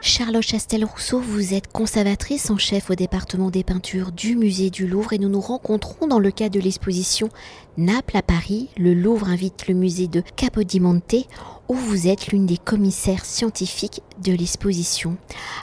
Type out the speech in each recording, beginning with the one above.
Charlotte Chastel-Rousseau, vous êtes conservatrice en chef au département des peintures du musée du Louvre et nous nous rencontrons dans le cadre de l'exposition Naples à Paris. Le Louvre invite le musée de Capodimonte où vous êtes l'une des commissaires scientifiques de l'exposition.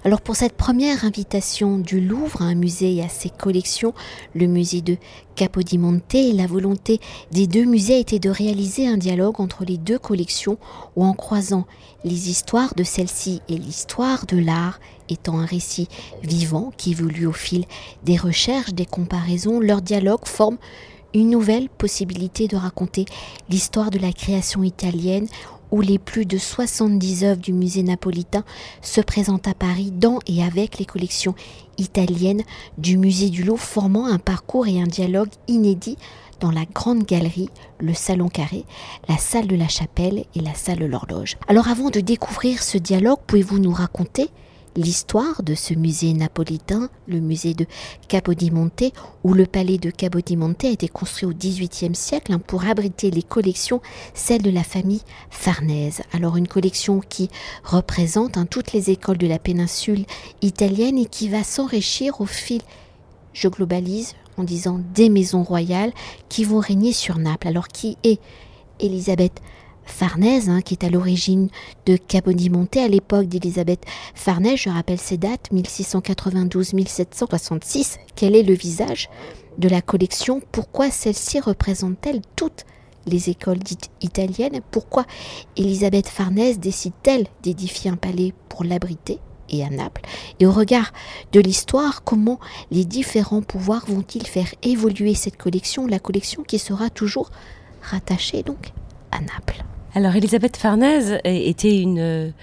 Alors pour cette première invitation du Louvre à un musée et à ses collections, le musée de Capodimonte, la volonté des deux musées était de réaliser un dialogue entre les deux collections où en croisant les histoires de celle-ci et l'histoire de l'art étant un récit vivant qui évolue au fil des recherches, des comparaisons, leur dialogue forme une nouvelle possibilité de raconter l'histoire de la création italienne où les plus de 70 œuvres du musée napolitain se présentent à Paris dans et avec les collections italiennes du musée du Louvre, formant un parcours et un dialogue inédit dans la grande galerie, le salon carré, la salle de la chapelle et la salle de l'horloge. Alors avant de découvrir ce dialogue, pouvez-vous nous raconter l'histoire de ce musée napolitain, le musée de Capodimonte, où le palais de Capodimonte a été construit au XVIIIe siècle hein, pour abriter les collections, celles de la famille Farnèse. Alors une collection qui représente hein, toutes les écoles de la péninsule italienne et qui va s'enrichir au fil, je globalise en disant des maisons royales qui vont régner sur Naples. Alors qui est Elisabeth Farnèse, hein, qui est à l'origine de Capodimonte à l'époque d'Élisabeth Farnèse, je rappelle ces dates, 1692-1766. Quel est le visage de la collection? Pourquoi celle-ci représente-t-elle toutes les écoles dites italiennes? Pourquoi Élisabeth Farnèse décide-t-elle d'édifier un palais pour l'abriter? À Naples Et au regard de l'histoire, comment les différents pouvoirs vont-ils faire évoluer cette collection, la collection qui sera toujours rattachée donc à Naples? Alors, Elisabeth Farnèse était une,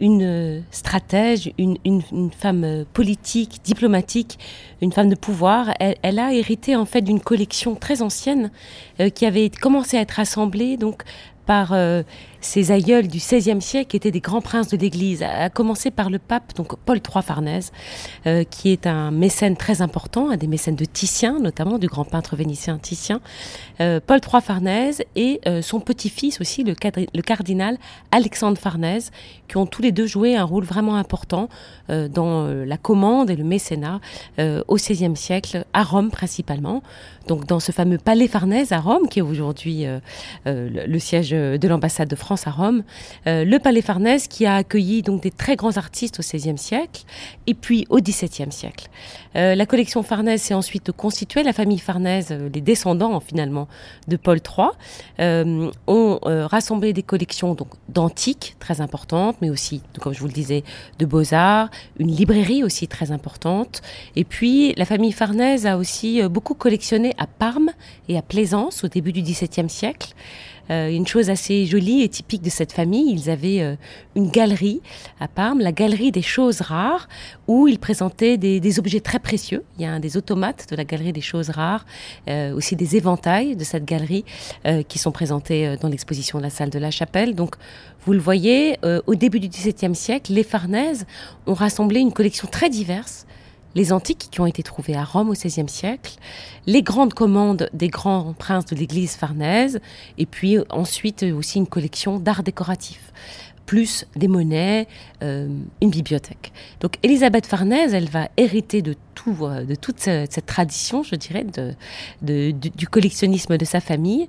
une stratège, une, une, femme politique, diplomatique, une femme de pouvoir. Elle, a hérité en fait d'une collection très ancienne euh, qui avait commencé à être assemblée donc par euh, ses aïeuls du XVIe siècle, étaient des grands princes de l'Église, à commencer par le pape, donc Paul III Farnèse, euh, qui est un mécène très important, un des mécènes de Titien, notamment du grand peintre vénitien Titien. Euh, Paul III Farnèse et son petit-fils aussi, le, le, cardinal Alexandre Farnèse, qui ont tous les deux joué un rôle vraiment important dans la commande et le mécénat au XVIe siècle, à Rome principalement. Donc dans ce fameux palais Farnèse à Rome, qui est aujourd'hui le siège de l'ambassade de France à Rome, euh, le Palais Farnèse qui a accueilli donc des très grands artistes au XVIe siècle et puis au XVIIe siècle. Euh, la collection Farnèse s'est ensuite constituée. La famille Farnèse, euh, les descendants finalement de Paul III, ont rassemblé des collections donc d'antiques très importantes, mais aussi, comme je vous le disais, de beaux-arts, une librairie aussi très importante. Et puis la famille Farnèse a aussi beaucoup collectionné à Parme et à Plaisance au début du XVIIe siècle. Euh, une chose assez jolie et typique de cette famille, ils avaient euh, une galerie à Parme, la galerie des choses rares, où ils présentaient des, objets très précieux. Il y a des automates de la galerie des choses rares, euh, aussi des éventails de cette galerie qui sont présentés dans l'exposition de la salle de la chapelle. Donc, vous le voyez, au début du XVIIe siècle, les Farnèses ont rassemblé une collection très diverse les antiques qui ont été trouvées à Rome au XVIe siècle, les grandes commandes des grands princes de l'église farnèse, et puis ensuite aussi une collection d'art décoratif plus des monnaies, euh, une bibliothèque. Donc Elisabeth Farnèse, elle va hériter de tout, euh, de toute cette, tradition, je dirais, du collectionnisme de sa famille,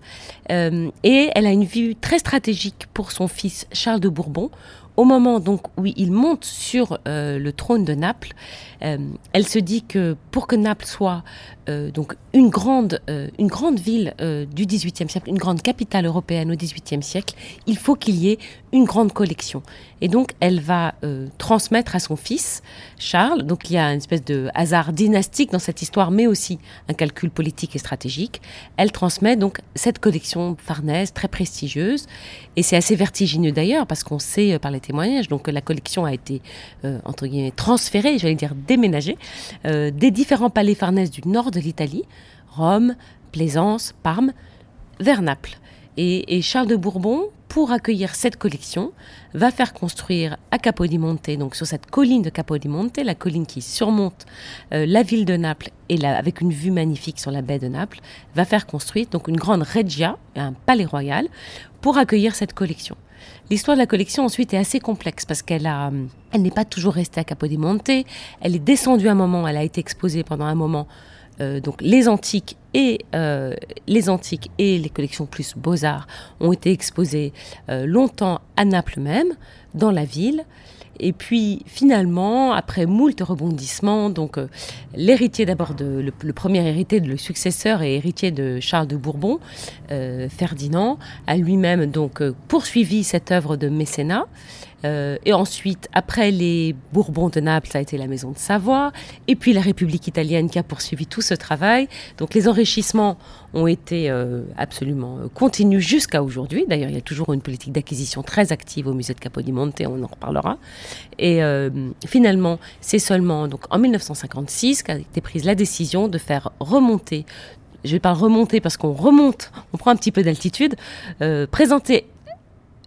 euh, et elle a une vue très stratégique pour son fils Charles de Bourbon, au moment donc où il monte sur euh, le trône de Naples, euh, elle se dit que pour que Naples soit euh, donc une grande, une grande ville du XVIIIe siècle, une grande capitale européenne au XVIIIe siècle, il faut qu'il y ait une grande collection. Et donc elle va transmettre à son fils Charles. Donc il y a une espèce de hasard dynastique dans cette histoire, mais aussi un calcul politique et stratégique. Elle transmet donc cette collection farnèse très prestigieuse, et c'est assez vertigineux d'ailleurs parce qu'on sait par les témoignages. Donc la collection a été, euh, entre guillemets, transférée, j'allais dire déménagée, euh, des différents palais farnèses du nord de l'Italie, Rome, Plaisance, Parme, vers Naples. Et, Charles de Bourbon, pour accueillir cette collection, va faire construire à Capodimonte, donc sur cette colline de Capodimonte, la colline qui surmonte euh, la ville de Naples et avec une vue magnifique sur la baie de Naples, va faire construire donc une grande reggia, un palais royal, pour accueillir cette collection. l'histoire de la collection ensuite est assez complexe parce qu'elle elle n'est pas toujours restée à Capodimonte. Elle est descendue un moment, elle a été exposée pendant un moment. Euh, donc les antiques et euh, les antiques et les collections plus beaux-arts ont été exposées euh, longtemps à Naples même, dans la ville. Et puis finalement, après moult rebondissements, donc l'héritier d'abord le, premier héritier, le successeur et héritier de Charles de Bourbon, Ferdinand, a lui-même donc poursuivi cette œuvre de mécénat. Et ensuite, après les Bourbons de Naples, ça a été la maison de Savoie, et puis la République italienne qui a poursuivi tout ce travail. Donc les enrichissements ont été euh, absolument euh, continus jusqu'à aujourd'hui. D'ailleurs, il y a toujours une politique d'acquisition très active au musée de Capodimonte, on en reparlera. Et euh, finalement, c'est seulement donc en 1956 qu'a été prise la décision de faire remonter je vais pas remonter parce qu'on remonte, on prend un petit peu d'altitude, présenter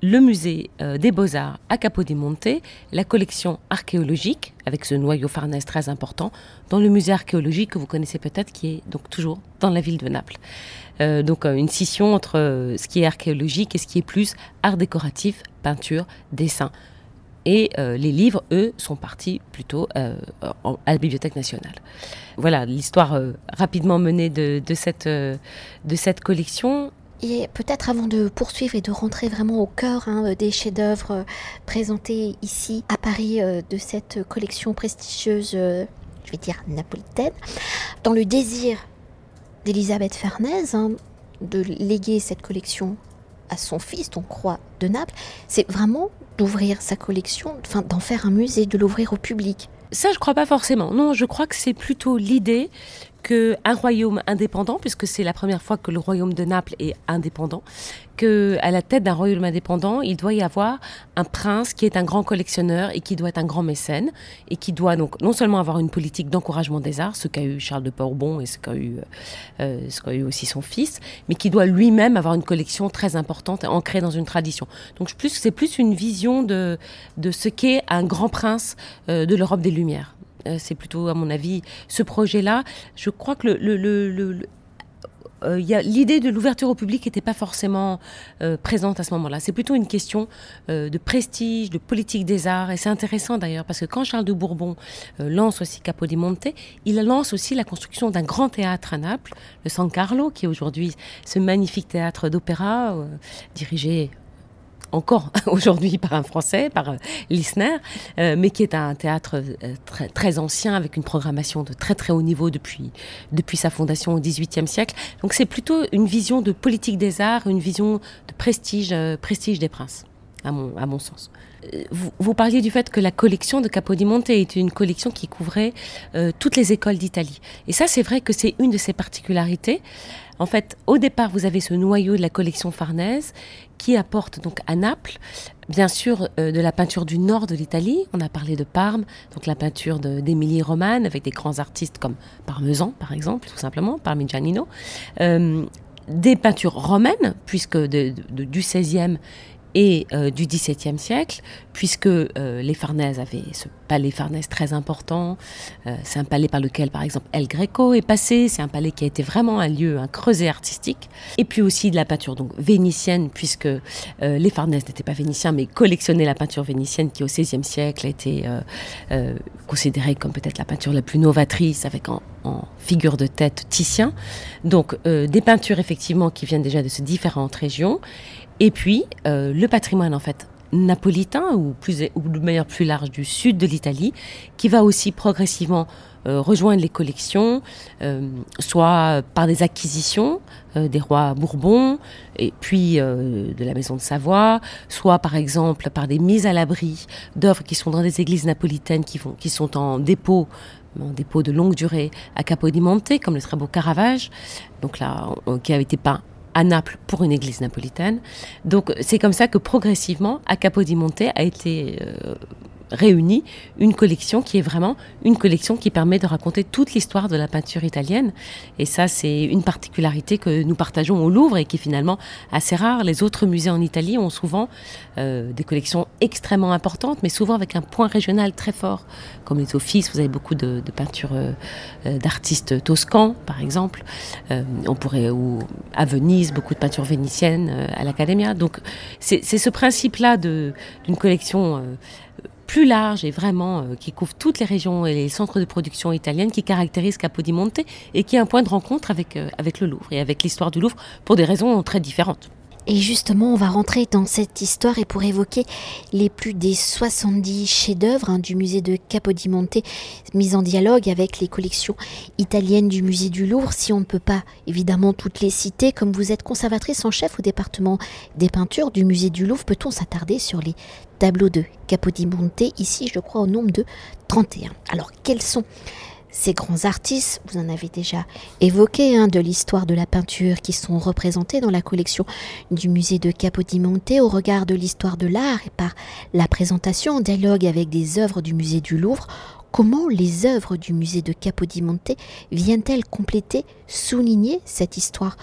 le musée euh, des beaux-arts à Capodimonte, la collection archéologique, avec ce noyau Farnèse très important, dans le musée archéologique que vous connaissez peut-être, qui est donc toujours dans la ville de Naples. Euh, donc euh, une scission entre ce qui est archéologique et ce qui est plus art décoratif, peinture, dessin. Et les livres, eux, sont partis plutôt à la Bibliothèque nationale. Voilà l'histoire rapidement menée de, cette, de cette collection. Et peut-être avant de poursuivre et de rentrer vraiment au cœur hein, des chefs-d'œuvre euh, présentés ici à Paris euh, de cette collection prestigieuse, euh, je vais dire napolitaine, dans le désir d'Elisabeth Farnèse hein, de léguer cette collection à son fils, ton croix de Naples, c'est vraiment d'ouvrir sa collection, enfin d'en faire un musée, de l'ouvrir au public. Ça, je crois pas forcément. Non, je crois que c'est plutôt l'idée qu'un royaume indépendant, puisque c'est la première fois que le royaume de Naples est indépendant, qu'à la tête d'un royaume indépendant, il doit y avoir un prince qui est un grand collectionneur et qui doit être un grand mécène, et qui doit donc non seulement avoir une politique d'encouragement des arts, ce qu'a eu Charles de Bourbon et ce qu'a eu, euh, qu'a eu aussi son fils, mais qui doit lui-même avoir une collection très importante, ancrée dans une tradition. Donc c'est plus une vision de, de ce qu'est un grand prince euh, de l'Europe des Lumières. Euh, c'est plutôt, à mon avis, ce projet-là. Je crois que le, euh, l'idée de l'ouverture au public n'était pas forcément euh, présente à ce moment-là. C'est plutôt une question de prestige, de politique des arts. Et c'est intéressant d'ailleurs parce que quand Charles de Bourbon lance aussi Capodimonte, il lance aussi la construction d'un grand théâtre à Naples, le San Carlo, qui est aujourd'hui ce magnifique théâtre d'opéra dirigé encore aujourd'hui par un Français, par euh, Lisner, euh, mais qui est un théâtre euh, très, ancien avec une programmation de très très haut niveau depuis, depuis sa fondation au XVIIIe siècle. Donc c'est plutôt une vision de politique des arts, une vision de prestige, prestige des princes, à mon, à mon sens. Vous, parliez du fait que la collection de Capodimonte était une collection qui couvrait toutes les écoles d'Italie. Et ça, c'est vrai que c'est une de ses particularités. En fait, au départ, vous avez ce noyau de la collection Farnèse qui apporte donc à Naples, bien sûr, euh, de la peinture du nord de l'Italie. On a parlé de Parme, donc la peinture d'Émilie Romane avec des grands artistes comme Parmesan, par exemple, tout simplement, Parmigianino. Euh, des peintures romaines, puisque du XVIe et euh, du XVIIe siècle, puisque euh, les Farnèses avaient ce palais Farnèse très important. Euh, c'est un palais par lequel, par exemple, El Greco est passé. C'est un palais qui a été vraiment un lieu, un creuset artistique. Et puis aussi de la peinture donc vénitienne, puisque les Farnèses n'étaient pas vénitiens, mais collectionnaient la peinture vénitienne qui, au XVIe siècle, a été considérée comme peut-être la peinture la plus novatrice, avec en, en figure de tête Titien. Donc des peintures effectivement qui viennent déjà de ces différentes régions. Et puis, euh, le patrimoine, en fait, napolitain, ou, plus, ou de manière plus large du sud de l'Italie, qui va aussi progressivement euh, rejoindre les collections, euh, soit par des acquisitions des rois Bourbons, et puis de la maison de Savoie, soit par exemple par des mises à l'abri d'œuvres qui sont dans des églises napolitaines qui, vont, qui sont en dépôt en dépôt de longue durée à Capodimonte, comme le très beau Caravage, donc là, qui avait été peint à Naples pour une église napolitaine. Donc c'est comme ça que progressivement, Capodimonte a été euh, réuni une collection qui est vraiment une collection qui permet de raconter toute l'histoire de la peinture italienne. Et ça, c'est une particularité que nous partageons au Louvre et qui est finalement assez rare. Les autres musées en Italie ont souvent euh, des collections extrêmement importantes, mais souvent avec un point régional très fort, comme les offices. Vous avez beaucoup de, de peintures euh, euh, d'artistes toscans, par exemple. on pourrait ou à Venise, beaucoup de peintures vénitiennes à l'Accademia. Donc, c'est ce principe-là d'une collection plus large et vraiment euh, qui couvre toutes les régions et les centres de production italiennes qui caractérise Capodimonte et qui est un point de rencontre avec, euh, avec le Louvre et avec l'histoire du Louvre pour des raisons très différentes. Et justement, on va rentrer dans cette histoire et pour évoquer les plus des 70 chefs-d'œuvre hein, du musée de Capodimonte, mis en dialogue avec les collections italiennes du musée du Louvre. Si on ne peut pas évidemment toutes les citer, comme vous êtes conservatrice en chef au département des peintures du musée du Louvre, peut-on s'attarder sur les tableaux de Capodimonte Ici, je crois au nombre de 31. Alors, quels sont ces grands artistes, vous en avez déjà évoqué, hein, de l'histoire de la peinture qui sont représentés dans la collection du musée de Capodimonte au regard de l'histoire de l'art et par la présentation en dialogue avec des œuvres du musée du Louvre, comment les œuvres du musée de Capodimonte viennent-elles compléter, souligner cette histoire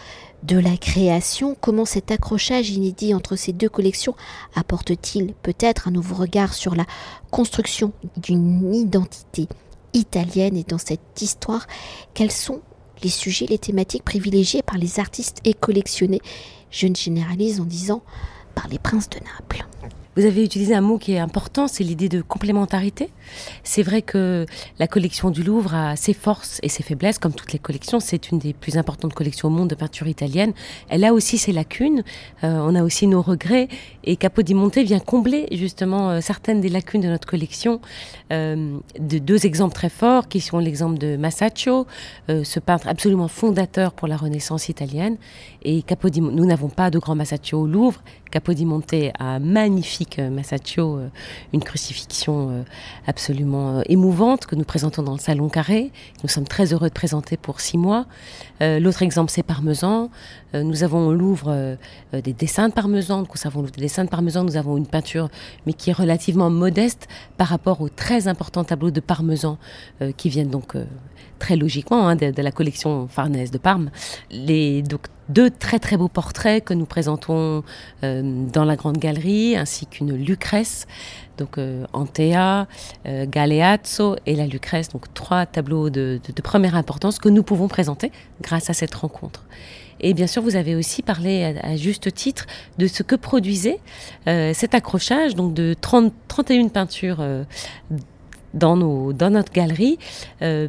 de la création? Comment cet accrochage inédit entre ces deux collections apporte-t-il peut-être un nouveau regard sur la construction d'une identité italienne? Et dans cette histoire, quels sont les sujets, les thématiques privilégiées par les artistes et collectionnés? Je ne généralise en disant par les princes de Naples. Vous avez utilisé un mot qui est important, c'est l'idée de complémentarité. C'est vrai que la collection du Louvre a ses forces et ses faiblesses, comme toutes les collections. C'est une des plus importantes collections au monde de peinture italienne. Elle a aussi ses lacunes. Euh, on a aussi nos regrets. Et Capodimonte vient combler justement euh, certaines des lacunes de notre collection. Euh, de deux exemples très forts, qui sont l'exemple de Masaccio, ce peintre absolument fondateur pour la Renaissance italienne. Et Capodimonte, nous n'avons pas de grand Masaccio au Louvre. Capodimonte un magnifique Masaccio, une crucifixion absolument euh, émouvante que nous présentons dans le Salon Carré. Nous sommes très heureux de présenter pour six mois. Euh, l'autre exemple, c'est Parmesan. Euh, nous avons au Louvre des dessins de Parmesan. Nous des dessins de Parmesan. Nous avons une peinture, mais qui est relativement modeste par rapport aux très importants tableaux de Parmesan qui viennent donc très logiquement hein, de, la collection Farnèse de Parme. Les, donc, deux très très beaux portraits que nous présentons dans la grande galerie, ainsi qu'une Lucrèce donc euh, Antea, euh, Galeazzo et la Lucrèce, donc trois tableaux de, première importance que nous pouvons présenter grâce à cette rencontre. Et bien sûr, vous avez aussi parlé à, juste titre de ce que produisait euh, cet accrochage, donc de 30, 31 peintures dans, nos, dans notre galerie. Euh,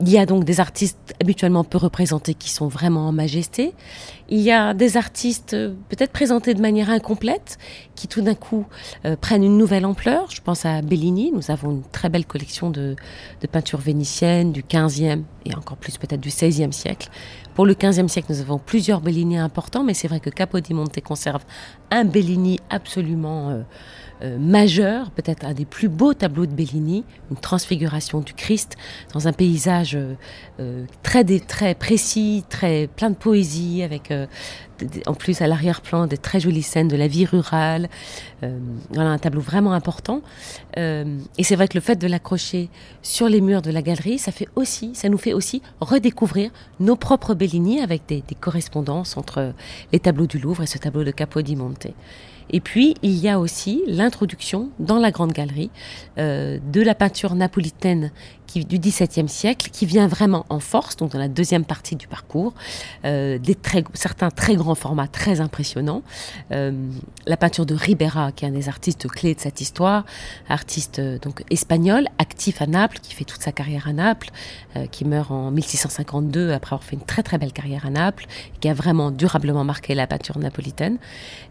il y a donc des artistes habituellement peu représentés qui sont vraiment en majesté. Il y a des artistes euh, peut-être présentés de manière incomplète qui tout d'un coup euh, prennent une nouvelle ampleur. Je pense à Bellini. Nous avons une très belle collection de, de peintures vénitiennes du 15e et encore plus peut-être du 16e siècle. Pour le 15e siècle, nous avons plusieurs Bellini importants, mais c'est vrai que Capodimonte conserve un Bellini absolument majeur, peut-être un des plus beaux tableaux de Bellini, une transfiguration du Christ dans un paysage euh, euh, très, très précis, très plein de poésie, avec en plus à l'arrière-plan des très jolies scènes de la vie rurale. voilà un tableau vraiment important. et c'est vrai que le fait de l'accrocher sur les murs de la galerie, ça fait aussi, ça nous fait aussi redécouvrir nos propres Bellini avec des correspondances entre les tableaux du Louvre et ce tableau de Capodimonte. Et puis, il y a aussi l'introduction dans la Grande Galerie euh, de la peinture napolitaine du XVIIe siècle, qui vient vraiment en force, donc dans la deuxième partie du parcours, euh, des certains très grands formats très impressionnants. Euh, la peinture de Ribera, qui est un des artistes clés de cette histoire, artiste donc espagnol, actif à Naples, qui fait toute sa carrière à Naples, qui meurt en 1652 après avoir fait une très très belle carrière à Naples, qui a vraiment durablement marqué la peinture napolitaine.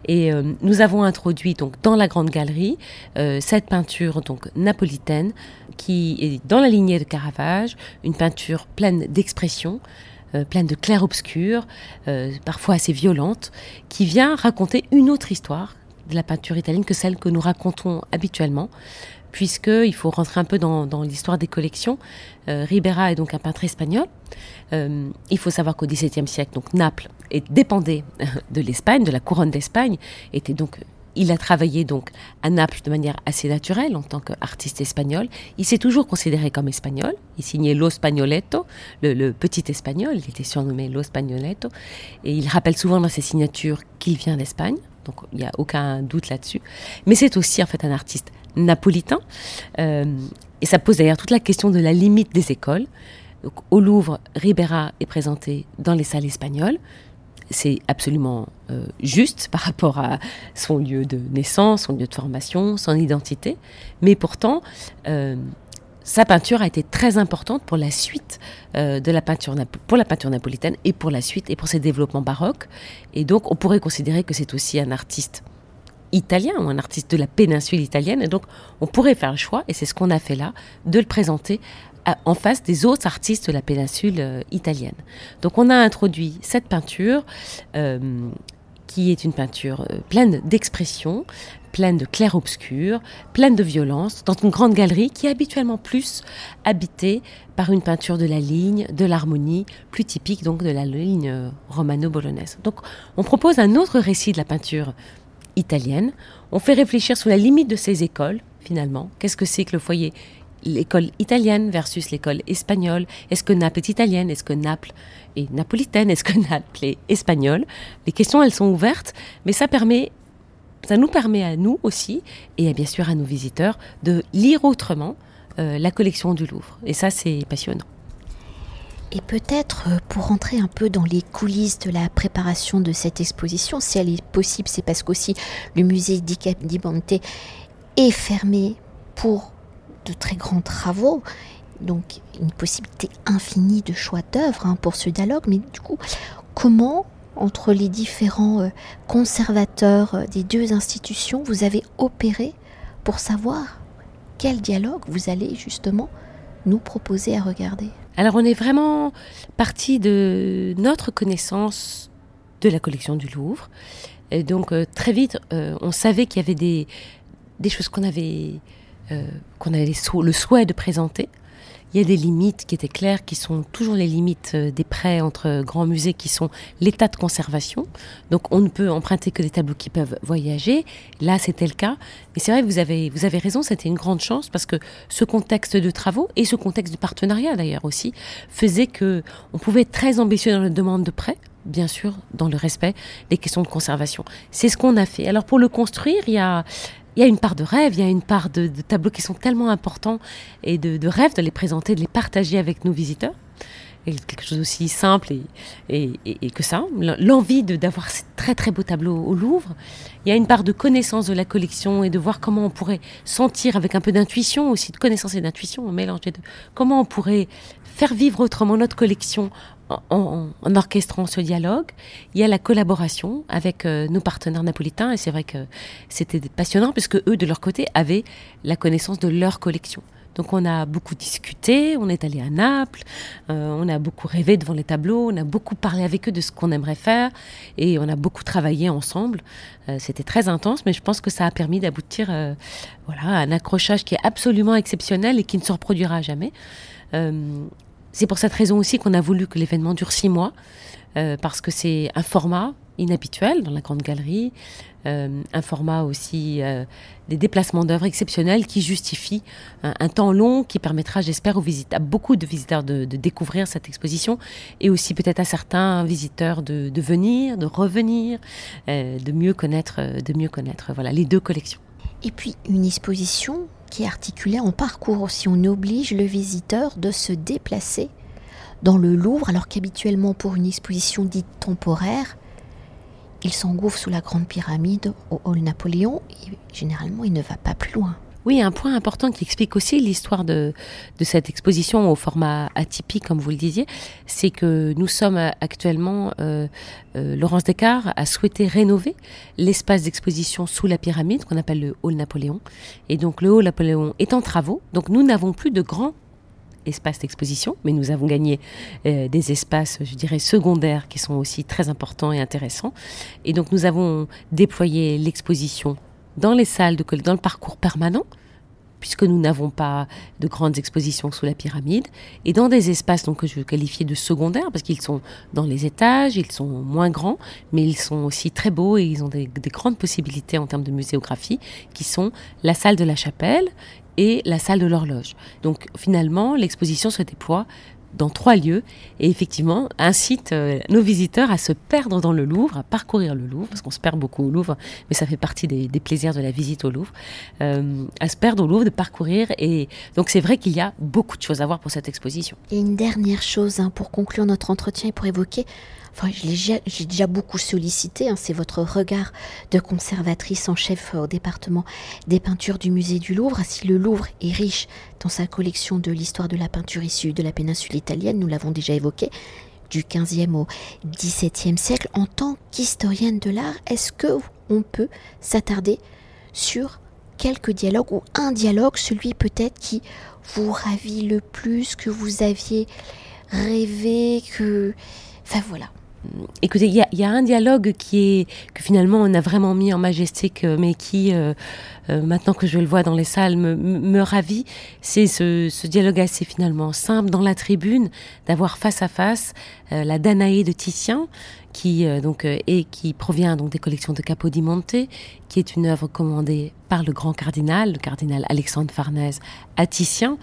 Et nous avons introduit donc dans la grande galerie euh, cette peinture donc napolitaine qui est dans la lignée de Caravage, une peinture pleine d'expression. Euh, pleine de clair-obscur, euh, parfois assez violente, qui vient raconter une autre histoire de la peinture italienne que celle que nous racontons habituellement, puisqu'il faut rentrer un peu dans, l'histoire des collections. Ribera est donc un peintre espagnol. il faut savoir qu'au XVIIe siècle, donc Naples et dépendait de l'Espagne, de la couronne d'Espagne, était donc il a travaillé donc à Naples de manière assez naturelle en tant qu'artiste espagnol. Il s'est toujours considéré comme espagnol. Il signait Lo Spagnoletto, le, petit espagnol. Il était surnommé Lo Spagnoletto. Et il rappelle souvent dans ses signatures qu'il vient d'Espagne. Donc il n'y a aucun doute là-dessus. Mais c'est aussi en fait un artiste napolitain. Euh, et ça pose d'ailleurs toute la question de la limite des écoles. au Louvre, Ribera est présenté dans les salles espagnoles c'est absolument euh, juste par rapport à son lieu de naissance, son lieu de formation, son identité. Mais pourtant, euh, sa peinture a été très importante pour la suite de la peinture pour la peinture napolitaine et pour la suite et pour ses développements baroques. Et donc, on pourrait considérer que c'est aussi un artiste italien ou un artiste de la péninsule italienne. Et donc, on pourrait faire le choix, et c'est ce qu'on a fait là, de le présenter en face des autres artistes de la péninsule euh, italienne. Donc on a introduit cette peinture euh, qui est une peinture euh, pleine d'expression, pleine de clair-obscur, pleine de violence, dans une grande galerie qui est habituellement plus habitée par une peinture de la ligne, de l'harmonie, plus typique donc de la ligne romano-bolognaise. Donc on propose un autre récit de la peinture italienne, on fait réfléchir sur la limite de ces écoles, finalement. Qu'est-ce que c'est que le foyer l'école italienne versus l'école espagnole? Est-ce que Naples est italienne? Est-ce que Naples est napolitaine? Est-ce que Naples est espagnole? Les questions, elles sont ouvertes, mais ça permet, nous permet à nous aussi, et bien sûr à nos visiteurs, de lire autrement euh, la collection du Louvre. Et ça, c'est passionnant. Et peut-être euh, pour rentrer un peu dans les coulisses de la préparation de cette exposition, si elle est possible, c'est parce qu'aussi le musée di est fermé pour de très grands travaux, donc une possibilité infinie de choix d'œuvres hein, pour ce dialogue, mais du coup, comment, entre les différents euh, conservateurs euh, des deux institutions, vous avez opéré pour savoir quel dialogue vous allez justement nous proposer à regarder? Alors on est vraiment parti de notre connaissance de la collection du Louvre. Et donc euh, très vite, on savait qu'il y avait des, des choses qu'on avait euh, qu'on avait le souhait de présenter. Il y a des limites qui étaient claires, qui sont toujours les limites euh, des prêts entre grands musées, qui sont l'état de conservation. Donc on ne peut emprunter que des tableaux qui peuvent voyager. Là, c'était le cas. Mais c'est vrai, vous avez, vous avez raison, c'était une grande chance parce que ce contexte de travaux et ce contexte de partenariat d'ailleurs aussi faisait que on pouvait être très ambitieux dans la demande de prêts bien sûr, dans le respect des questions de conservation. C'est ce qu'on a fait. Alors pour le construire, il y a il y a une part de rêve, il y a une part de, tableaux qui sont tellement importants et de, de, rêve de les présenter, de les partager avec nos visiteurs. Et quelque chose aussi simple et, et, que ça, l'envie d'avoir ces très très beaux tableaux au Louvre. Il y a une part de connaissance de la collection et de voir comment on pourrait sentir avec un peu d'intuition aussi, de connaissance et d'intuition, un mélange des deux, comment on pourrait faire vivre autrement notre collection en, orchestrant ce dialogue. Il y a la collaboration avec euh, nos partenaires napolitains et c'est vrai que c'était passionnant puisque eux, de leur côté, avaient la connaissance de leur collection. Donc on a beaucoup discuté, on est allé à Naples, euh, on a beaucoup rêvé devant les tableaux, on a beaucoup parlé avec eux de ce qu'on aimerait faire et on a beaucoup travaillé ensemble. Euh, c'était très intense, mais je pense que ça a permis d'aboutir voilà, à un accrochage qui est absolument exceptionnel et qui ne se reproduira jamais. C'est pour cette raison aussi qu'on a voulu que l'événement dure six mois, euh, parce que c'est un format inhabituel dans la grande galerie, euh, un format aussi euh, des déplacements d'œuvres exceptionnels qui justifient un, temps long qui permettra, j'espère, aux à beaucoup de visiteurs de, découvrir cette exposition et aussi peut-être à certains visiteurs de, de venir, de revenir, de mieux connaître, de mieux connaître, voilà, les deux collections. Et puis une exposition qui est articulé en parcours aussi. On oblige le visiteur de se déplacer dans le Louvre, alors qu'habituellement pour une exposition dite temporaire, il s'engouffre sous la grande pyramide au hall Napoléon et généralement il ne va pas plus loin. Oui, un point important qui explique aussi l'histoire de, cette exposition au format atypique, comme vous le disiez, c'est que nous sommes actuellement, euh, euh, Laurence Descartes a souhaité rénover l'espace d'exposition sous la pyramide, qu'on appelle le hall Napoléon. Et donc le hall Napoléon est en travaux, donc nous n'avons plus de grands espaces d'exposition, mais nous avons gagné euh, des espaces, je dirais, secondaires qui sont aussi très importants et intéressants. Et donc nous avons déployé l'exposition dans les salles de dans le parcours permanent, puisque nous n'avons pas de grandes expositions sous la pyramide, et dans des espaces que je qualifier de secondaires, parce qu'ils sont dans les étages, ils sont moins grands, mais ils sont aussi très beaux et ils ont des, des grandes possibilités en termes de muséographie, qui sont la salle de la chapelle et la salle de l'horloge. Donc finalement, l'exposition se déploie dans trois lieux et effectivement incite euh, nos visiteurs à se perdre dans le Louvre, à parcourir le Louvre, parce qu'on se perd beaucoup au Louvre, mais ça fait partie des, plaisirs de la visite au Louvre, euh, à se perdre au Louvre, de parcourir. Et donc c'est vrai qu'il y a beaucoup de choses à voir pour cette exposition. Et une dernière chose hein, pour conclure notre entretien et pour évoquer enfin, j'ai déjà beaucoup sollicité, hein, c'est votre regard de conservatrice en chef au département des peintures du musée du Louvre. Si le Louvre est riche dans sa collection de l'histoire de la peinture issue de la péninsule italienne, nous l'avons déjà évoqué, du 15e au 17e siècle, en tant qu'historienne de l'art, est-ce que on peut s'attarder sur quelques dialogues ou un dialogue, celui peut-être qui vous ravit le plus, que vous aviez rêvé, que... Enfin voilà écoutez, il y, a, un dialogue qui est que finalement on a vraiment mis en majestique, mais qui euh, euh, maintenant que je le vois dans les salles me, ravit. C'est ce, dialogue assez finalement simple dans la tribune d'avoir face à face euh, la Danaé de Titien qui donc et qui provient donc des collections de Capodimonte, qui est une œuvre commandée par le grand cardinal, le cardinal Alexandre Farnèse, à Titien.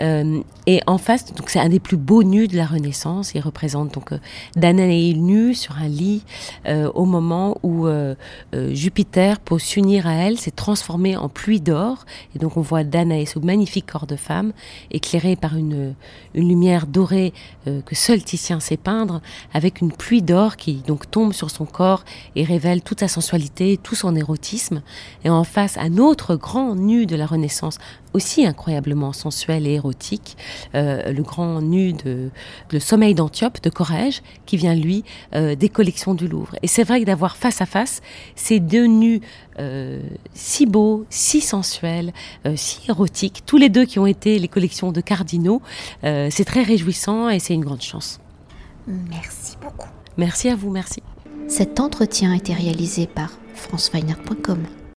Euh, et en face, donc c'est un des plus beaux nus de la Renaissance. Il représente donc euh, Danae nue sur un lit euh, au moment où euh, euh, Jupiter, pour s'unir à elle, s'est transformé en pluie d'or. Et donc on voit Danae, ce magnifique corps de femme, éclairé par une, une lumière dorée que seul Titien sait peindre, avec une pluie d'or qui donc tombe sur son corps et révèle toute sa sensualité, tout son érotisme. Et en face, un autre grand nu de la Renaissance, aussi incroyablement sensuel et érotique, euh, le grand nu de Le Sommeil d'Antiope de Corrège, qui vient lui euh, des collections du Louvre. Et c'est vrai que d'avoir face à face ces deux nus euh, si beaux, si sensuels, si érotiques, tous les deux qui ont été les collections de cardinaux, c'est très réjouissant et c'est une grande chance. Merci beaucoup. Merci à vous, merci. Cet entretien a été réalisé par franceweiner.com.